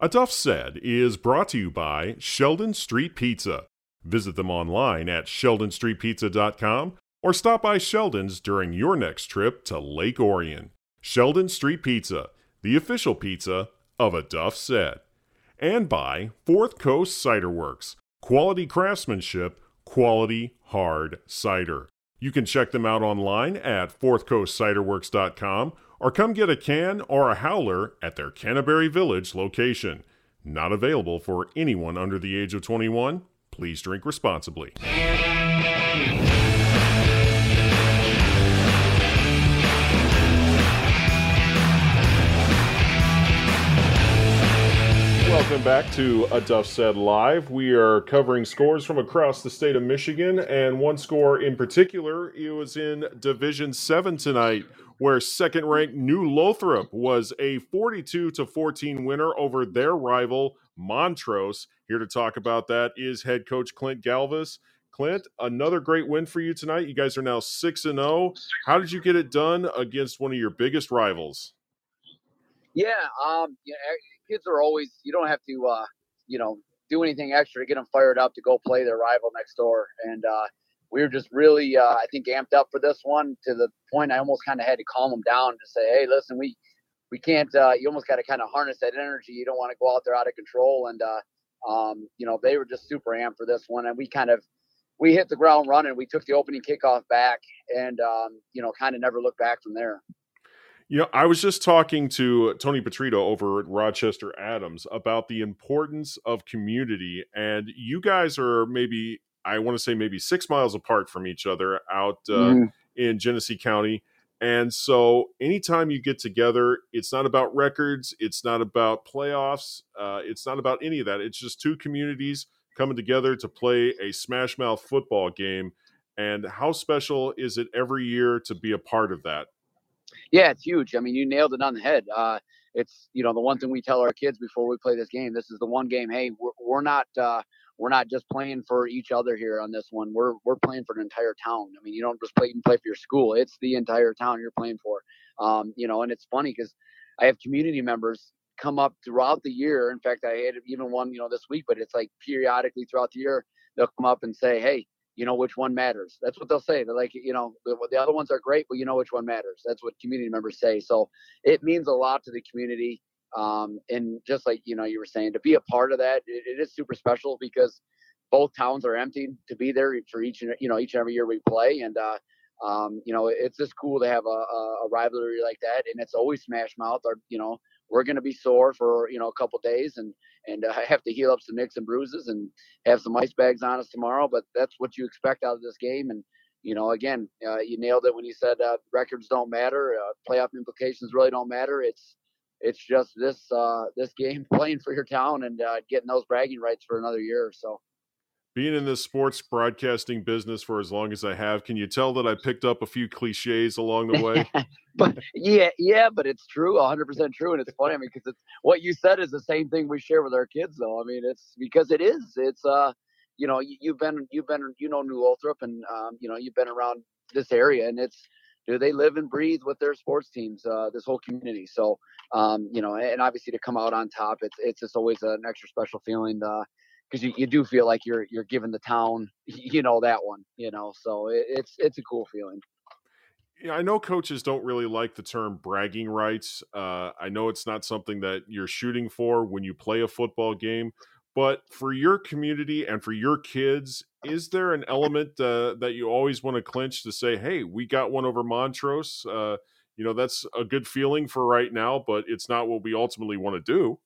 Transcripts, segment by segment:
A Duff Said is brought to you by Sheldon Street Pizza. Visit them online at sheldonstreetpizza.com or stop by Sheldon's during your next trip to Lake Orion. Sheldon Street Pizza, the official pizza of A Duff Said. And by Fourth Coast Cider Works, quality craftsmanship, quality hard cider. You can check them out online at fourthcoastciderworks.com or come get a can or a howler at their Canterbury Village location. Not available for anyone under the age of 21. Please drink responsibly. Welcome back to A Duff Said Live. We are covering scores from across the state of Michigan, and one score in particular, it was in Division 7 tonight, where second ranked New Lothrop was a 42 to 14 winner over their rival Montrose. Here to talk about that is head coach Clint Galvas. Clint, another great win for you tonight. You guys are now 6 and 0. How did you get it done against one of your biggest rivals? Yeah, um, you know, kids are always you don't have to uh, you know do anything extra to get them fired up to go play their rival next door, and uh, we were just really uh, I think amped up for this one to the point I almost kind of had to calm them down to say, hey, listen, we we can't. Uh, you almost got to kind of harness that energy. You don't want to go out there out of control, and uh, um, you know they were just super amped for this one, and we kind of we hit the ground running. We took the opening kickoff back, and um, you know kind of never looked back from there. You know, I was just talking to Tony Patritto over at Rochester Adams about the importance of community, and you guys are maybe I want to say maybe six miles apart from each other out uh, mm. in Genesee County. And so, anytime you get together, it's not about records, it's not about playoffs, uh, it's not about any of that. It's just two communities coming together to play a smash mouth football game. And how special is it every year to be a part of that? Yeah, it's huge. I mean, you nailed it on the head. Uh, it's you know the one thing we tell our kids before we play this game. This is the one game. Hey, we're, we're not uh, we're not just playing for each other here on this one. We're we're playing for an entire town. I mean, you don't just play and play for your school. It's the entire town you're playing for. Um, you know, and it's funny because I have community members come up throughout the year. In fact, I had even one you know this week, but it's like periodically throughout the year they'll come up and say, hey you know which one matters. That's what they'll say. They're like, you know, the, the other ones are great, but you know which one matters. That's what community members say. So it means a lot to the community. Um, and just like you know, you were saying, to be a part of that, it, it is super special because both towns are empty to be there for each and you know each and every year we play, and uh, um, you know it's just cool to have a, a, rivalry like that, and it's always smash mouth. Or you know we're going to be sore for you know a couple days, and and uh, have to heal up some nicks and bruises and have some ice bags on us tomorrow. But that's what you expect out of this game. And you know, again, uh, you nailed it when you said uh, records don't matter, uh, playoff implications really don't matter. It's it's just this uh, this game playing for your town and uh, getting those bragging rights for another year or so being in this sports broadcasting business for as long as I have, can you tell that I picked up a few cliches along the way? but yeah, yeah, but it's true, 100% true, and it's funny. I mean, because it's what you said is the same thing we share with our kids, though. I mean, it's because it is. It's uh, you know, you, have been, you've been, you know, New Lothrop, and um, you know, you've been around this area, and it's do they live and breathe with their sports teams, uh, this whole community. So, um, you know, and obviously to come out on top, it's it's just always an extra special feeling. Uh, because you, you do feel like you're you're giving the town you know that one you know so it, it's it's a cool feeling yeah, I know coaches don't really like the term bragging rights. Uh, I know it's not something that you're shooting for when you play a football game, but for your community and for your kids, is there an element uh, that you always want to clinch to say, "Hey, we got one over Montrose"? Uh, you know, that's a good feeling for right now, but it's not what we ultimately want to do.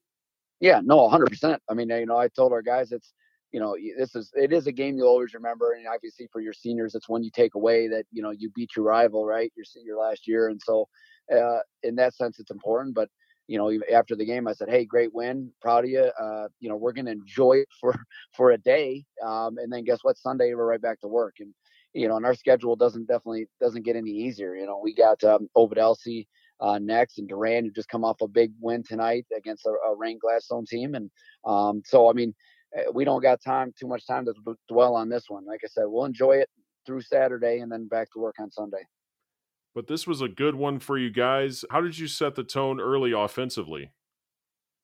Yeah, no, 100%. I mean, you know, I told our guys it's, you know, this is it is a game you'll always remember, and obviously for your seniors, it's one you take away that you know you beat your rival, right? Your senior last year, and so uh, in that sense, it's important. But you know, after the game, I said, "Hey, great win, proud of you. Uh, you know, we're going to enjoy it for for a day, um, and then guess what? Sunday we're right back to work, and you know, and our schedule doesn't definitely doesn't get any easier. You know, we got um, Ovid Elsie uh, next, and Durand, who just come off a big win tonight against a, a ranked Gladstone team. And um, so, I mean, eh, we don't got time, too much time to dwell on this one. Like I said, we'll enjoy it through Saturday and then back to work on Sunday. But this was a good one for you guys. How did you set the tone early offensively?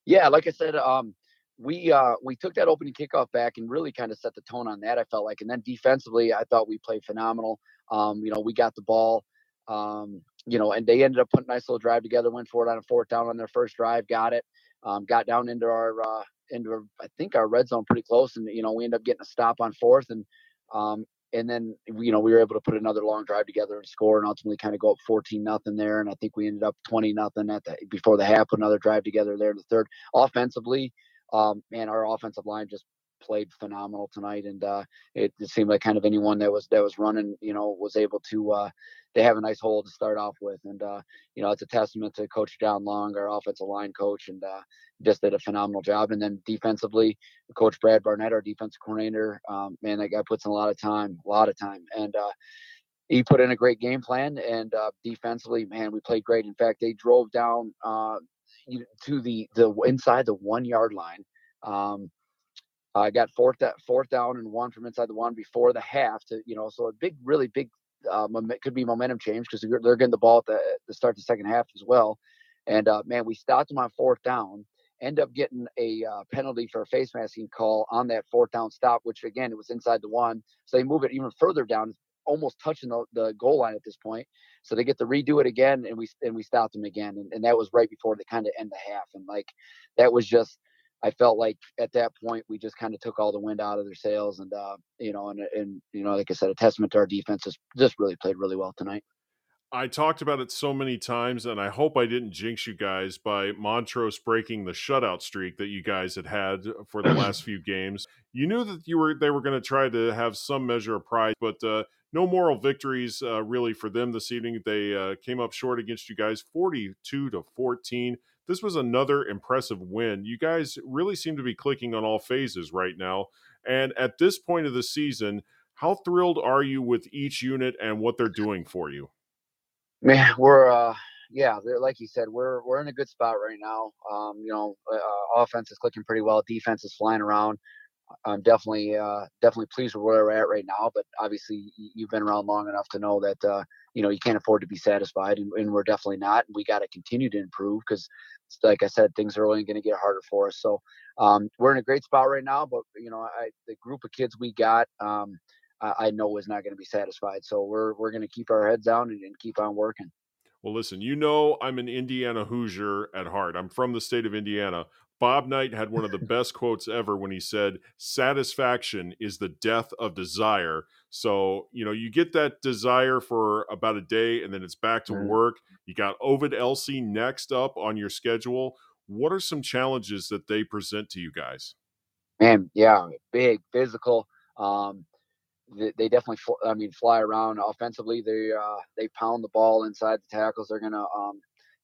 Yeah, like I said, um, we uh, we took that opening kickoff back and really kind of set the tone on that. I felt like, and then defensively, I thought we played phenomenal. Um, you know, we got the ball, um, you know, and they ended up putting a nice little drive together. Went for it on a fourth down on their first drive, got it, um, got down into our uh, into I think our red zone pretty close, and you know we ended up getting a stop on fourth, and um, and then you know we were able to put another long drive together and score, and ultimately kind of go up 14 nothing there, and I think we ended up 20 nothing at the before the half, another drive together there in the third. Offensively, um, man, our offensive line just played phenomenal tonight, and uh, it, it, seemed like kind of anyone that was that was running, you know, was able to uh, they have a nice hole to start off with, and uh, you know, it's a testament to Coach John Long, our offensive line coach, and uh, just did a phenomenal job. And then defensively, Coach Brad Barnett, our defensive coordinator, um, man, that guy puts in a lot of time, a lot of time, and uh, he put in a great game plan. And uh, defensively, man, we played great. In fact, they drove down to the the inside the one yard line. Um, I got fourth that fourth down and one from inside the one before the half to you know so a big really big uh, could be momentum change because they're, they're getting the ball at the, the start the second half as well. And uh, man, we stopped them on fourth down. End up getting a uh, penalty for a face masking call on that fourth down stop, which again it was inside the one. So they move it even further down, almost touching the, the goal line at this point. So they get to redo it again, and we and we stopped them again, and, and that was right before they kind of end the half, and like that was just. I felt like at that point we just kind of took all the wind out of their sails, and uh, you know, and and you know, like I said, a testament to our defense. Just, just really played really well tonight. I talked about it so many times, and I hope I didn't jinx you guys by Montrose breaking the shutout streak that you guys had had for the last few games. You knew that you were they were going to try to have some measure of pride, but uh, no moral victories uh, really for them this evening. They uh, came up short against you guys, forty-two to fourteen. This was another impressive win. You guys really seem to be clicking on all phases right now. And at this point of the season, how thrilled are you with each unit and what they're doing for you? Man, we're uh, yeah, like you said, we're we're in a good spot right now. Um, you know, uh, offense is clicking pretty well. Defense is flying around. I'm definitely uh, definitely pleased with where we're at right now. But obviously, you've been around long enough to know that uh, you know you can't afford to be satisfied, and, and we're definitely not. And we got to continue to improve because, like I said, things are only going to get harder for us. So um, we're in a great spot right now. But you know, I, the group of kids we got, um, I, I, know is not going to be satisfied. So we're we're going to keep our heads down and, and keep on working. Well, listen, you know I'm an Indiana Hoosier at heart. I'm from the state of Indiana. Bob Knight had one of the best quotes ever when he said, Satisfaction is the death of desire. So, you know, you get that desire for about a day and then it's back to work. You got Ovid Elsie next up on your schedule. What are some challenges that they present to you guys? Man, yeah, big, physical. Um, they, definitely, I mean, fly around offensively. They uh, they pound the ball inside the tackles. They're gonna, um,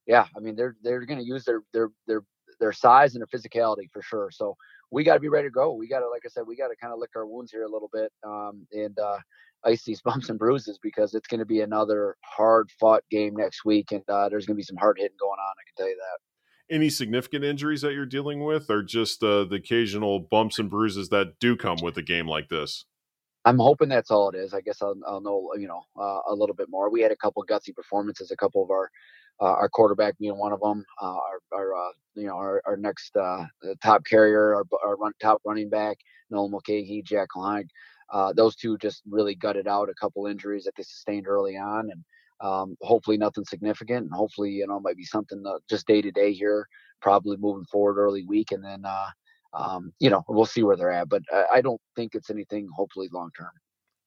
yeah, I mean, they're they're gonna use their their their their size and their physicality for sure. So we got to be ready to go. We got to, like I said, we got to kind of lick our wounds here a little bit um, and uh, ice these bumps and bruises because it's going to be another hard fought game next week, and uh, there's going to be some hard hitting going on. I can tell you that. Any significant injuries that you're dealing with, or just uh, the occasional bumps and bruises that do come with a game like this? I'm hoping that's all it is. I guess I'll, I'll know, you know, uh, a little bit more. We had a couple gutsy performances, a couple of our uh, our quarterback being one of them, uh, our, our uh, you know our, our next uh, top carrier, our, our run, top running back, Nolan Mulcahy, Jack Klein. Uh, those two just really gutted out a couple injuries that they sustained early on, and um, hopefully nothing significant. And hopefully, you know, might be something just day to day here, probably moving forward early week, and then um, you know we'll see where they're at. But I, I don't think it's anything hopefully long term.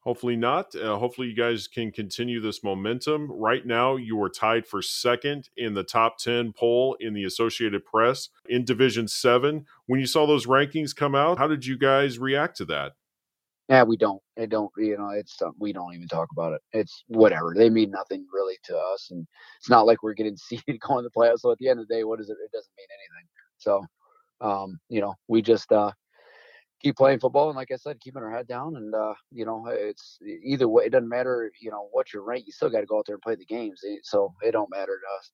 Hopefully not. Uh, hopefully you guys can continue this momentum. Right now, you are tied for second in the top 10 poll in the Associated Press in Division 7. When you saw those rankings come out, how did you guys react to that? Yeah, we don't. I don't. You know, it's um, we don't even talk about it. It's whatever. They mean nothing really to us, and it's not like we're getting seeded going to the playoffs. So at the end of the day, what is it? It doesn't mean anything. So, um, you know, we just uh, keep playing football and like I said, keeping our head down and uh, you know, it's either way. It doesn't matter, you know, what you're ranked. You still got to go out there and play the games. So it don't matter to us.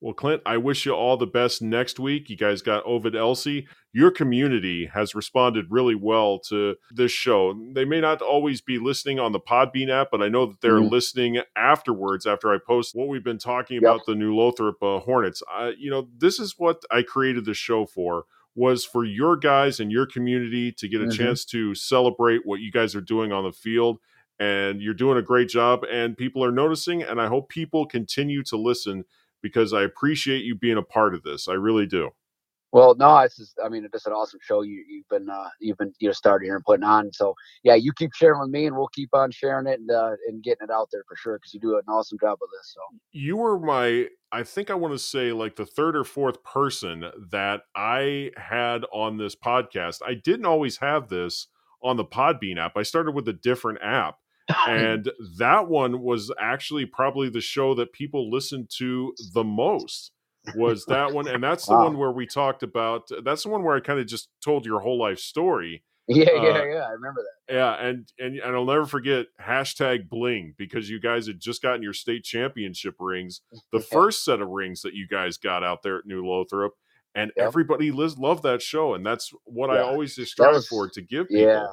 Well, Clint, I wish you all the best next week. You guys got Ovid Elsie. Your community has responded really well to this show. They may not always be listening on the Podbean app, but I know that they're mm-hmm. listening afterwards after I post what we've been talking yep. about the new Lothrop uh, Hornets. I, you know, this is what I created the show for was for your guys and your community to get a mm-hmm. chance to celebrate what you guys are doing on the field and you're doing a great job and people are noticing and i hope people continue to listen because i appreciate you being a part of this. I really do. Well no it's just i mean it's just an awesome show you, you've been uh, you've been you know starting here and putting on. So yeah you keep sharing with me and we'll keep on sharing it and uh, and getting it out there for sure because you do an awesome job of this so. You were my i think i want to say like the third or fourth person that i had on this podcast. I didn't always have this on the podbean app. I started with a different app and that one was actually probably the show that people listened to the most was that one and that's the wow. one where we talked about that's the one where i kind of just told your whole life story yeah uh, yeah yeah i remember that yeah and, and and i'll never forget hashtag bling because you guys had just gotten your state championship rings the first set of rings that you guys got out there at new lothrop and yep. everybody loved that show and that's what yeah. i always strive for to give people. yeah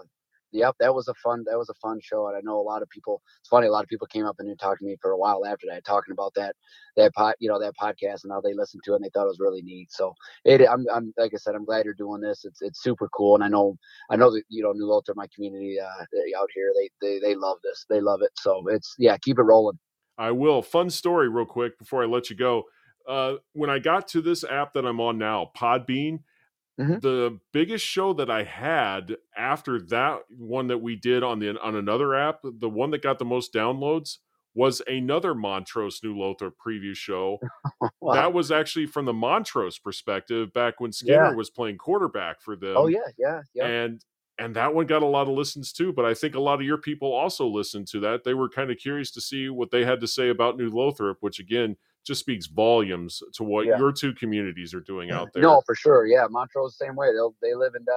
yep, that was a fun that was a fun show, and I know a lot of people. It's funny, a lot of people came up and talked to me for a while after that, talking about that that pot, you know, that podcast and how they listened to it and they thought it was really neat. So it, I'm, I'm like I said, I'm glad you're doing this. It's it's super cool, and I know I know that you know New Lothrop, my community uh, out here, they they they love this, they love it. So it's yeah, keep it rolling. I will. Fun story, real quick, before I let you go. Uh, when I got to this app that I'm on now, Podbean Mm-hmm. The biggest show that I had after that one that we did on the on another app, the one that got the most downloads was another Montrose New Lothrop preview show. wow. That was actually from the Montrose perspective back when Skinner yeah. was playing quarterback for them. Oh yeah, yeah, yeah. And and that one got a lot of listens too. But I think a lot of your people also listened to that. They were kind of curious to see what they had to say about New Lothrop, which again just speaks volumes to what yeah. your two communities are doing out there. No, for sure. Yeah, Montrose the same way. They'll they live and die.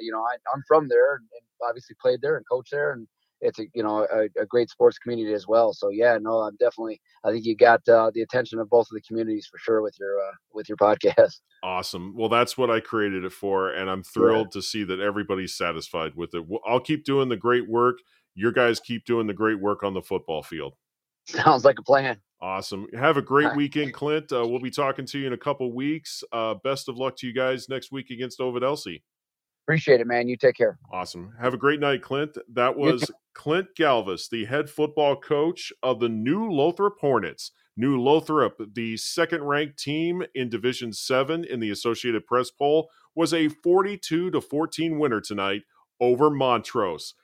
You know, I, am from there and obviously played there and coached there, and it's a you know a, a, great sports community as well. So yeah, no, I'm definitely. I think you got uh, the attention of both of the communities for sure with your uh, with your podcast. Awesome. Well, that's what I created it for, and I'm thrilled yeah. to see that everybody's satisfied with it. I'll keep doing the great work. Your guys keep doing the great work on the football field. Sounds like a plan. Awesome. Have a great weekend, Clint. Uh, we'll be talking to you in a couple weeks. Uh, best of luck to you guys next week against Ovid Elsie. Appreciate it, man. You take care. Awesome. Have a great night, Clint. That was Clint Galvas, the head football coach of the New Lothrop Hornets. New Lothrop, the second ranked team in Division 7 in the Associated Press poll, was a 42 to 14 winner tonight over Montrose.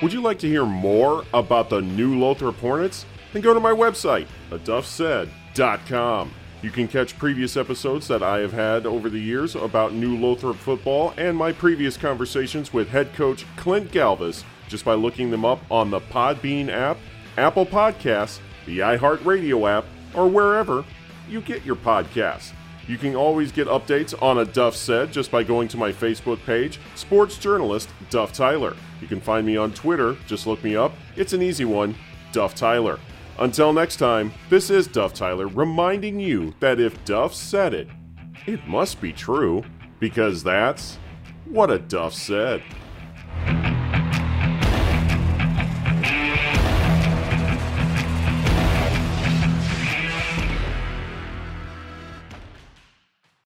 Would you like to hear more about the New Lothrop Hornets? then go to my website, aduffsaid.com. You can catch previous episodes that I have had over the years about New Lothrop football and my previous conversations with head coach Clint Galvas just by looking them up on the Podbean app, Apple Podcasts, the iHeartRadio app, or wherever you get your podcasts. You can always get updates on a Duff Said just by going to my Facebook page, sports journalist Duff Tyler. You can find me on Twitter, just look me up. It's an easy one, Duff Tyler. Until next time, this is Duff Tyler reminding you that if Duff said it, it must be true, because that's what a Duff said.